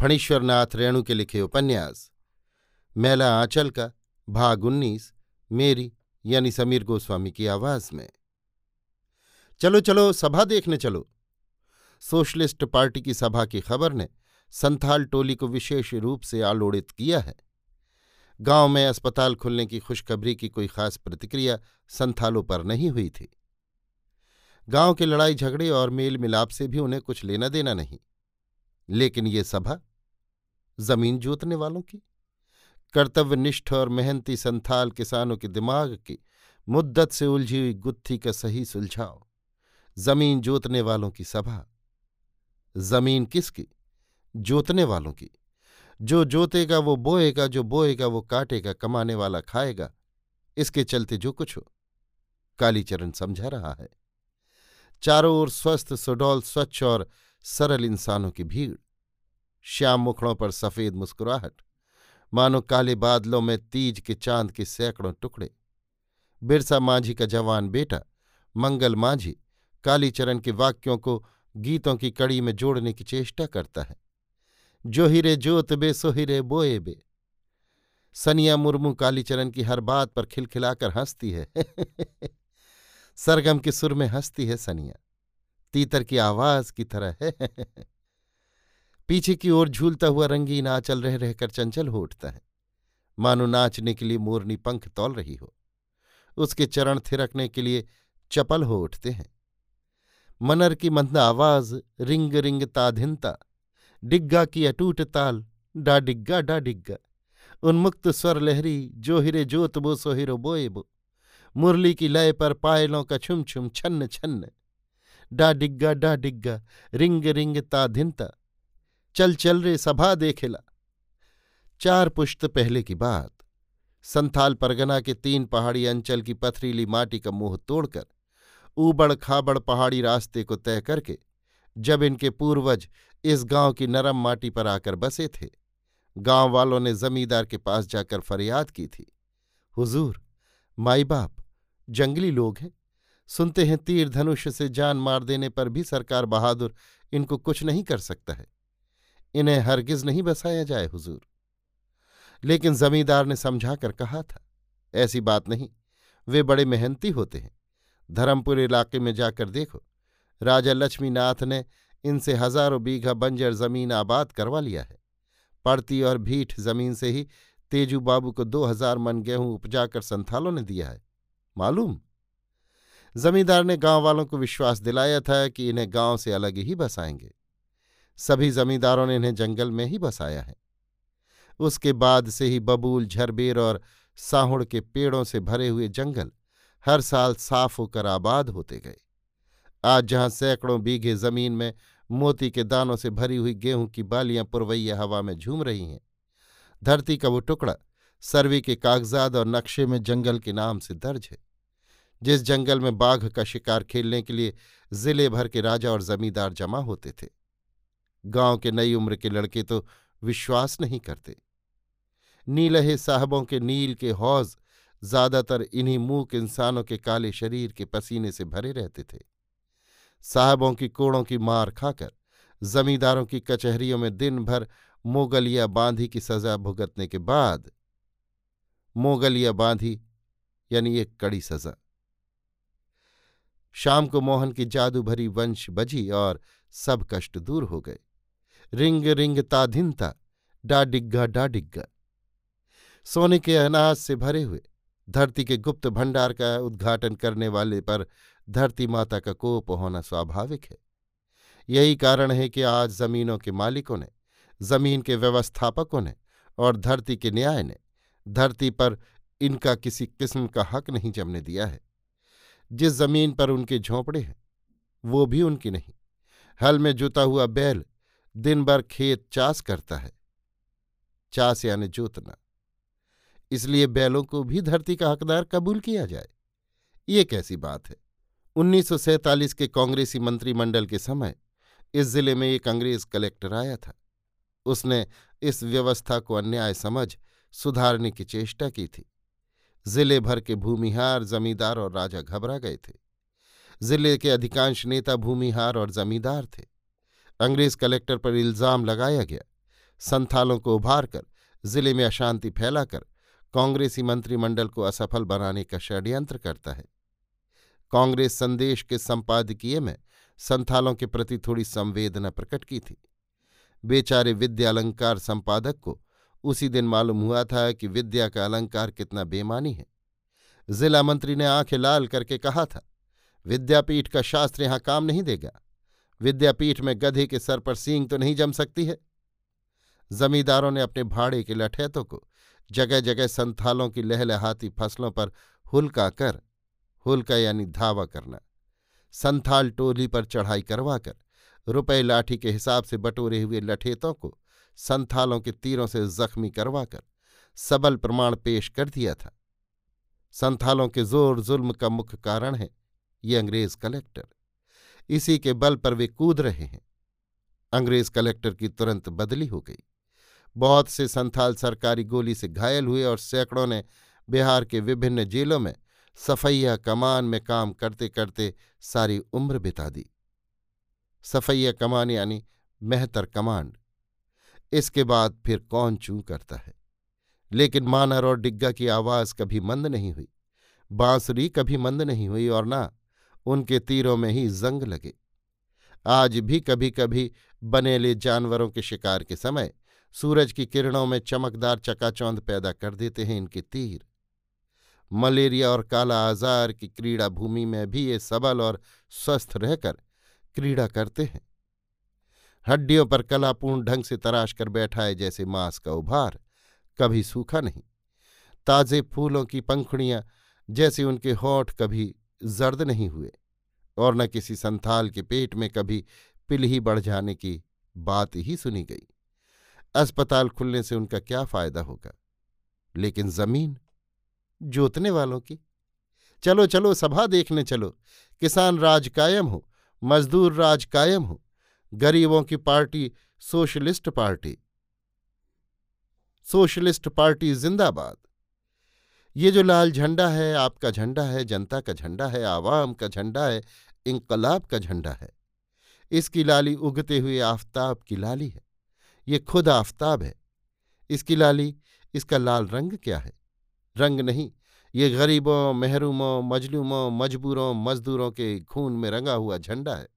फणीश्वरनाथ रेणु के लिखे उपन्यास। मैला आंचल का, भाग उन्नीस, मेरी, यानी समीर गोस्वामी की आवाज़ में। चलो चलो, सभा देखने चलो। सोशलिस्ट पार्टी की सभा की खबर ने संथाल टोली को विशेष रूप से आलोड़ित किया है। गाँव में अस्पताल खुलने की खुशखबरी की कोई खास प्रतिक्रिया संथालों पर नहीं हुई थी। गाँव के लड़ाई झगड़े और मेल मिलाप से भी उन्हें कुछ लेना देना नहीं। लेकिन ये सभा ज़मीन जोतने वालों की, कर्तव्यनिष्ठ और मेहनती संथाल किसानों के दिमाग की मुद्दत से उलझी हुई गुत्थी का सही सुलझाव। ज़मीन जोतने वालों की सभा। ज़मीन किसकी? जोतने वालों की। जो जोतेगा वो बोएगा, जो बोएगा वो काटेगा, कमाने वाला खाएगा। इसके चलते जो कुछ हो। कालीचरण समझा रहा है। चारों ओर स्वस्थ, सुडौल, स्वच्छ और सरल इंसानों की भीड़। श्याम मुखड़ों पर सफ़ेद मुस्कुराहट। मानो काले बादलों में तीज के चाँद के सैकड़ों टुकड़े। बिरसा मांझी का जवान बेटा, मंगल मांझी, कालीचरण के वाक्यों को गीतों की कड़ी में जोड़ने की चेष्टा करता है। जो हिरे जोत बे, सो हिरे बोए बे। सनिया मुर्मू कालीचरण की हर बात पर खिलखिलाकर हंसती है। सरगम के सुर में हंसती है सनिया। तीतर की आवाज़ की तरह है। पीछे की ओर झूलता हुआ रंगीन आंचल रह रहकर चंचल हो उठता है। मानो नाचने के लिए मोरनी पंख तौल रही हो। उसके चरण थिरकने के लिए चपल हो उठते हैं। मनर की मंद आवाज़, रिंग रिंग ताधिनता डिग्गा की अटूट ताल, डा डिग्गा डा डिग्गा, उन्मुक्त स्वर लहरी जो हिरे जोत बो सो हिरो बोए बो, मुरली की लय पर पायलों का छुम छुम छन्न छन्न। डा डिग्गा डा डिग्गा, रिंग रिंग ताधिनता चल चल रे, सभा देखेला। चार पुश्त पहले की बात। संथाल परगना के तीन पहाड़ी अंचल की पथरीली माटी का मुँह तोड़कर, ऊबड़ खाबड़ पहाड़ी रास्ते को तय करके, जब इनके पूर्वज इस गाँव की नरम माटी पर आकर बसे थे, गाँव वालों ने जमींदार के पास जाकर फरियाद की थी। हुजूर, माई बाप, जंगली लोग हैं। सुनते हैं तीर धनुष से जान मार देने पर भी सरकार बहादुर इनको कुछ नहीं कर सकता है। इन्हें हरगिज नहीं बसाया जाए, हुजूर। लेकिन जमींदार ने समझाकर कहा था, ऐसी बात नहीं, वे बड़े मेहनती होते हैं। धर्मपुर इलाके में जाकर देखो, राजा लक्ष्मीनाथ ने इनसे हज़ारों बीघा बंजर ज़मीन आबाद करवा लिया है। पड़ती और भीठ ज़मीन से ही तेजू बाबू को दो हज़ार मन गेहूँ उपजाकर संथालों ने दिया है। मालूम? जमींदार ने गाँव वालों को विश्वास दिलाया था कि इन्हें गाँव से अलग ही बसाएँगे सभी जमींदारों ने इन्हें जंगल में ही बसाया है। उसके बाद से ही बबूल, झरबेर और साहुड़ के पेड़ों से भरे हुए जंगल हर साल साफ़ होकर आबाद होते गए। आज जहाँ सैकड़ों बीघे ज़मीन में मोती के दानों से भरी हुई गेहूँ की बालियाँ पुरवैया हवा में झूम रही हैं, धरती का वो टुकड़ा सर्वे के कागजात और नक्शे में जंगल के नाम से दर्ज है। जिस जंगल में बाघ का शिकार खेलने के लिए ज़िले भर के राजा और जमींदार जमा होते थे। गाँव के नई उम्र के लड़के तो विश्वास नहीं करते। नीलहे साहबों के नील के हौज ज़्यादातर इन्हीं मूक इंसानों के काले शरीर के पसीने से भरे रहते थे। साहबों की कोड़ों की मार खाकर जमींदारों की कचहरियों में दिन भर मोगलिया बांधी की सजा भुगतने के बाद मोगलिया बांधी, यानी एक कड़ी सजा। शाम को मोहन की जादू भरी वंश बजी और सब कष्ट दूर हो गए। रिंग रिंग ता धिनता डा डिग्गा डा डिग्गा। सोने के अनाज से भरे हुए, धरती के गुप्त भंडार का उद्घाटन करने वाले पर धरती माता का कोप होना स्वाभाविक है। यही कारण है कि आज जमीनों के मालिकों ने, ज़मीन के व्यवस्थापकों ने और धरती के न्याय ने, धरती पर इनका किसी किस्म का हक नहीं जमने दिया है। जिस ज़मीन पर उनके झोंपड़े हैं, वो भी उनकी नहीं। हल में जुता हुआ बैल दिन भर खेत चास करता है। चास यानी जोतना। इसलिए बैलों को भी धरती का हकदार कबूल किया जाए। ये कैसी बात है? 1947 के कांग्रेसी मंत्रिमंडल के समय इस ज़िले में एक अंग्रेज़ कलेक्टर आया था। उसने इस व्यवस्था को अन्याय समझ सुधारने की चेष्टा की थी। ज़िले भर के भूमिहार जमींदार और राजा घबरा गए थे। ज़िले के अधिकांश नेता भूमिहार और जमींदार थे। अंग्रेज़ कलेक्टर पर इल्ज़ाम लगाया गया। संथालों को उभार कर ज़िले में अशांति फैलाकर, कांग्रेसी मंत्रिमंडल को असफल बनाने का षड्यंत्र करता है। कांग्रेस संदेश के संपादकीय में संथालों के प्रति थोड़ी संवेदना प्रकट की थी। बेचारे विद्यालंकार संपादक को उसी दिन मालूम हुआ था कि विद्या का अलंकार कितना बेमानी है। जिला मंत्री ने आँखें लाल करके कहा था, विद्यापीठ का शास्त्र यहाँ काम नहीं देगा। विद्यापीठ में गधे के सर पर सींग तो नहीं जम सकती है। जमींदारों ने अपने भाड़े के लठैतों को जगह जगह संथालों की लहलहाती फ़सलों पर हुलका कर, हुलका यानी धावा करना, संथाल टोली पर चढ़ाई करवाकर, रुपए लाठी के हिसाब से बटोरे हुए लठेतों को संथालों के तीरों से जख्मी करवाकर सबल प्रमाण पेश कर दिया था। संथालों के ज़ोर जुल्म का मुख्य कारण है ये अंग्रेज़ कलेक्टर। इसी के बल पर वे कूद रहे हैं। अंग्रेज़ कलेक्टर की तुरंत बदली हो गई। बहुत से संथाल सरकारी गोली से घायल हुए और सैकड़ों ने बिहार के विभिन्न जेलों में सफैया कमान में काम करते करते सारी उम्र बिता दी। सफैया कमान यानी मेहतर कमांड। इसके बाद फिर कौन चू करता है। लेकिन मानर और डिग्गा की आवाज़ कभी मंद नहीं हुई। बांसुरी कभी मंद नहीं हुई और ना उनके तीरों में ही जंग लगे। आज भी कभी कभी बनेले जानवरों के शिकार के समय सूरज की किरणों में चमकदार चकाचौंध पैदा कर देते हैं इनके तीर। मलेरिया और काला आजार की क्रीड़ा भूमि में भी ये सबल और स्वस्थ रहकर क्रीड़ा करते हैं। हड्डियों पर कलापूर्ण ढंग से तराश कर बैठा है जैसे मांस का उभार, कभी सूखा नहीं। ताजे फूलों की पंखुड़ियाँ जैसे उनके होठ कभी जर्द नहीं हुए और न किसी संथाल के पेट में कभी पिलही बढ़ जाने की बात ही सुनी गई। अस्पताल खुलने से उनका क्या फ़ायदा होगा? लेकिन ज़मीन? जोतने वालों की? चलो चलो, सभा देखने चलो। किसान राज कायम हो, मजदूर राज कायम हो। गरीबों की party, socialist party. Socialist party जिंदाबाद। ये जो लाल झंडा है, आपका झंडा है, जनता का झंडा है, आवाम का झंडा है इंकलाब का झंडा है। इसकी लाली उगते हुए आफताब की लाली है। ये खुद आफताब है। इसकी लाली, इसका लाल रंग क्या है? रंग नहीं, ये गरीबों, महरूमों, मजलूमों, मजबूरों, मजदूरों के खून में रंगा हुआ झंडा है।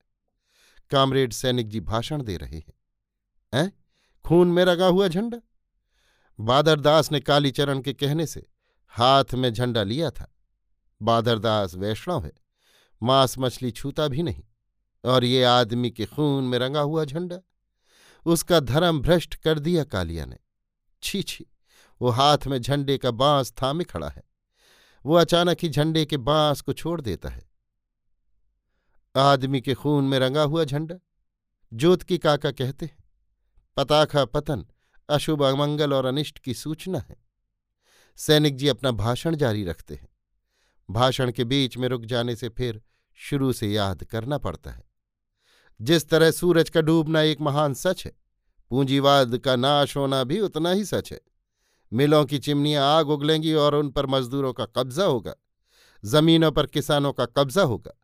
कामरेड सैनिक जी भाषण दे रहे हैं। हैं खून में रगा हुआ झंडा? बादरदास ने कालीचरण के कहने से हाथ में झंडा लिया था। बादरदास वैष्णव है, मांस मछली छूता भी नहीं, और ये आदमी के खून में रंगा हुआ झंडा? उसका धर्म भ्रष्ट कर दिया कालिया ने। छी छी, वो हाथ में झंडे का बाँस थामे खड़ा है। वो अचानक ही झंडे के बाँस को छोड़ देता है। आदमी के खून में रंगा हुआ झंडा। जोत की काका कहते हैं पताखा पतन, अशुभ, अमंगल और अनिष्ट की सूचना है। सैनिक जी अपना भाषण जारी रखते हैं। भाषण के बीच में रुक जाने से फिर शुरू से याद करना पड़ता है। जिस तरह सूरज का डूबना एक महान सच है, पूंजीवाद का नाश होना भी उतना ही सच है। मिलों की चिमनियाँ आग उगलेंगी और उन पर मजदूरों का कब्जा होगा। जमीनों पर किसानों का कब्जा होगा।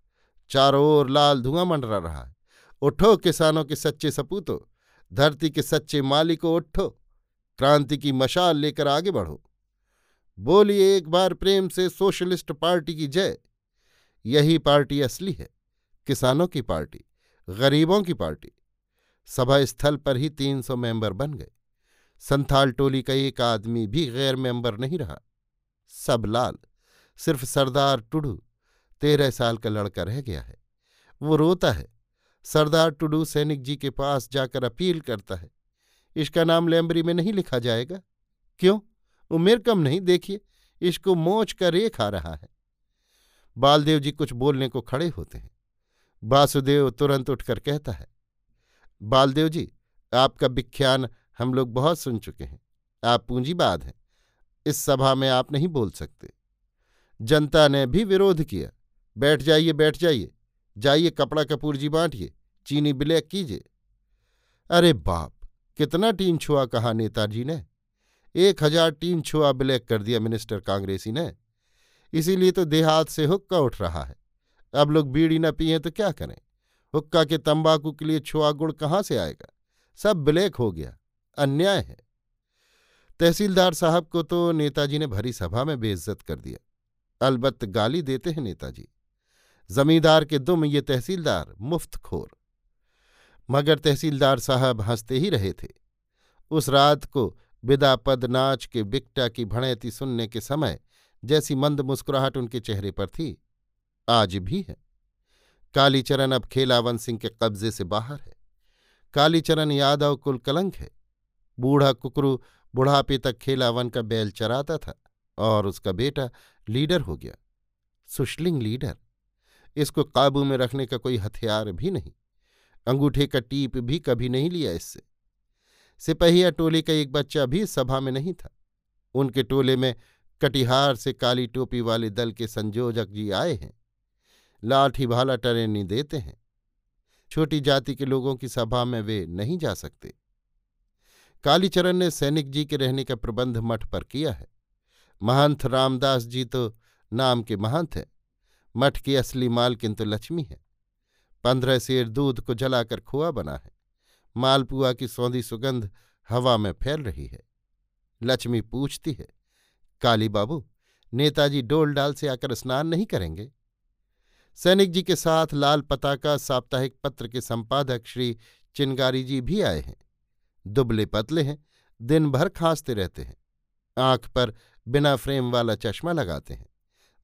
चारों ओर लाल धुआँ मंडरा रहा है। उठो किसानों के सच्चे सपूतो, धरती के सच्चे मालिको उठो, क्रांति की मशाल लेकर आगे बढ़ो। बोलिए एक बार प्रेम से सोशलिस्ट पार्टी की जय। यही पार्टी असली है, किसानों की पार्टी, गरीबों की पार्टी। सभा स्थल पर ही तीन सौ मेंबर बन गए। संथाल टोली का एक आदमी भी गैर मेंबर नहीं रहा। सब लाल, सिर्फ़ सरदार टुडू। तेरह साल का लड़का रह गया है। वो रोता है। सरदार टुडू सैनिक जी के पास जाकर अपील करता है। इसका नाम लैम्बरी में नहीं लिखा जाएगा। क्यों? उमेर कम नहीं, देखिए, इसको मोच का रेख आ रहा है। बालदेव जी कुछ बोलने को खड़े होते हैं। वासुदेव तुरंत उठकर कहता है, बालदेव जी, आपका विख्यान हम लोग बहुत सुन चुके हैं। आप पूंजीबाद हैं। इस सभा में आप नहीं बोल सकते। जनता ने भी विरोध किया। बैठ जाइए बैठ जाइए। जाइए, कपड़ा कपूर जी बांटिए, चीनी ब्लैक कीजिए। अरे बाप, कितना टीन छुआ कहा नेताजी ने। एक हज़ार टीन छुआ ब्लैक कर दिया मिनिस्टर कांग्रेसी ने। इसीलिए तो देहात से हुक्का उठ रहा है। अब लोग बीड़ी न पिए तो क्या करें? हुक्का के तंबाकू के लिए छुआ गुड़ कहाँ से आएगा? सब ब्लैक हो गया, अन्याय है। तहसीलदार साहब को तो नेताजी ने भरी सभा में बेइज्जत कर दिया। अलबत्त गाली देते हैं नेताजी। जमींदार के दुम ये तहसीलदार मुफ़्त खोर मगर तहसीलदार साहब हँसते ही रहे थे। उस रात को बिदा पद नाच के बिकटा की भणैती सुनने के समय जैसी मंद मुस्कुराहट उनके चेहरे पर थी, आज भी है। कालीचरण अब खेलावन सिंह के कब्जे से बाहर है। कालीचरण यादव कुल कलंक है। बूढ़ा कुकरू बुढ़ापे तक खेलावन का बैल चराता था और उसका बेटा लीडर हो गया, सुशलिंग लीडर। इसको काबू में रखने का कोई हथियार भी नहीं। अंगूठे का टीप भी कभी नहीं लिया इससे। सिपहिया टोले का एक बच्चा भी सभा में नहीं था। उनके टोले में कटिहार से काली टोपी वाले दल के संयोजक जी आए हैं। लाठी भाला टरेनी देते हैं। छोटी जाति के लोगों की सभा में वे नहीं जा सकते। कालीचरण ने सैनिक जी के रहने का प्रबंध मठ पर किया है। महंत रामदास जी तो नाम के महंत हैं। मठ की असली मालकिन तो लक्ष्मी है। पंद्रह शेर दूध को जलाकर खोआ बना है। मालपुआ की सौंधी सुगंध हवा में फैल रही है। लक्ष्मी पूछती है, काली बाबू, नेताजी डोल डाल से आकर स्नान नहीं करेंगे? सैनिक जी के साथ लाल पताका साप्ताहिक पत्र के संपादक श्री चिनगारी जी भी आए हैं। दुबले पतले हैं, दिन भर खांसते रहते हैं। आँख पर बिना फ्रेम वाला चश्मा लगाते हैं।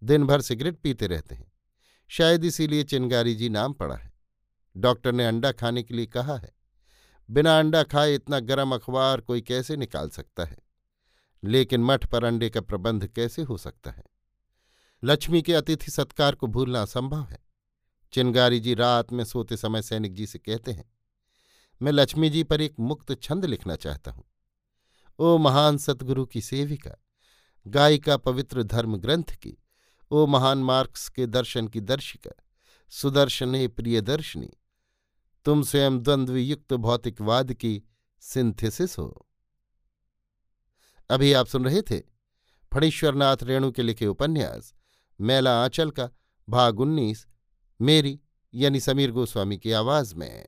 दिन भर सिगरेट पीते रहते हैं। शायद इसीलिए चिनगारी जी नाम पड़ा है। डॉक्टर ने अंडा खाने के लिए कहा है। बिना अंडा खाए इतना गर्म अखबार कोई कैसे निकाल सकता है? लेकिन मठ पर अंडे का प्रबंध कैसे हो सकता है? लक्ष्मी के अतिथि सत्कार को भूलना असंभव है। चिनगारी जी रात में सोते समय सैनिक जी से कहते हैं, मैं लक्ष्मी जी पर एक मुक्त छंद लिखना चाहता हूँ। ओ महान सतगुरु की सेविका, गायिका पवित्र धर्म ग्रंथ की ओ महान मार्क्स के दर्शन की दर्शिका सुदर्शने प्रियदर्शनी तुम स्वयं द्वंद्व युक्त भौतिकवाद की सिंथेसिस हो। अभी आप सुन रहे थे फणीश्वरनाथ रेणु के लिखे उपन्यास, मैला आंचल का, भाग उन्नीस, मेरी यानी समीर गोस्वामी की आवाज़ में।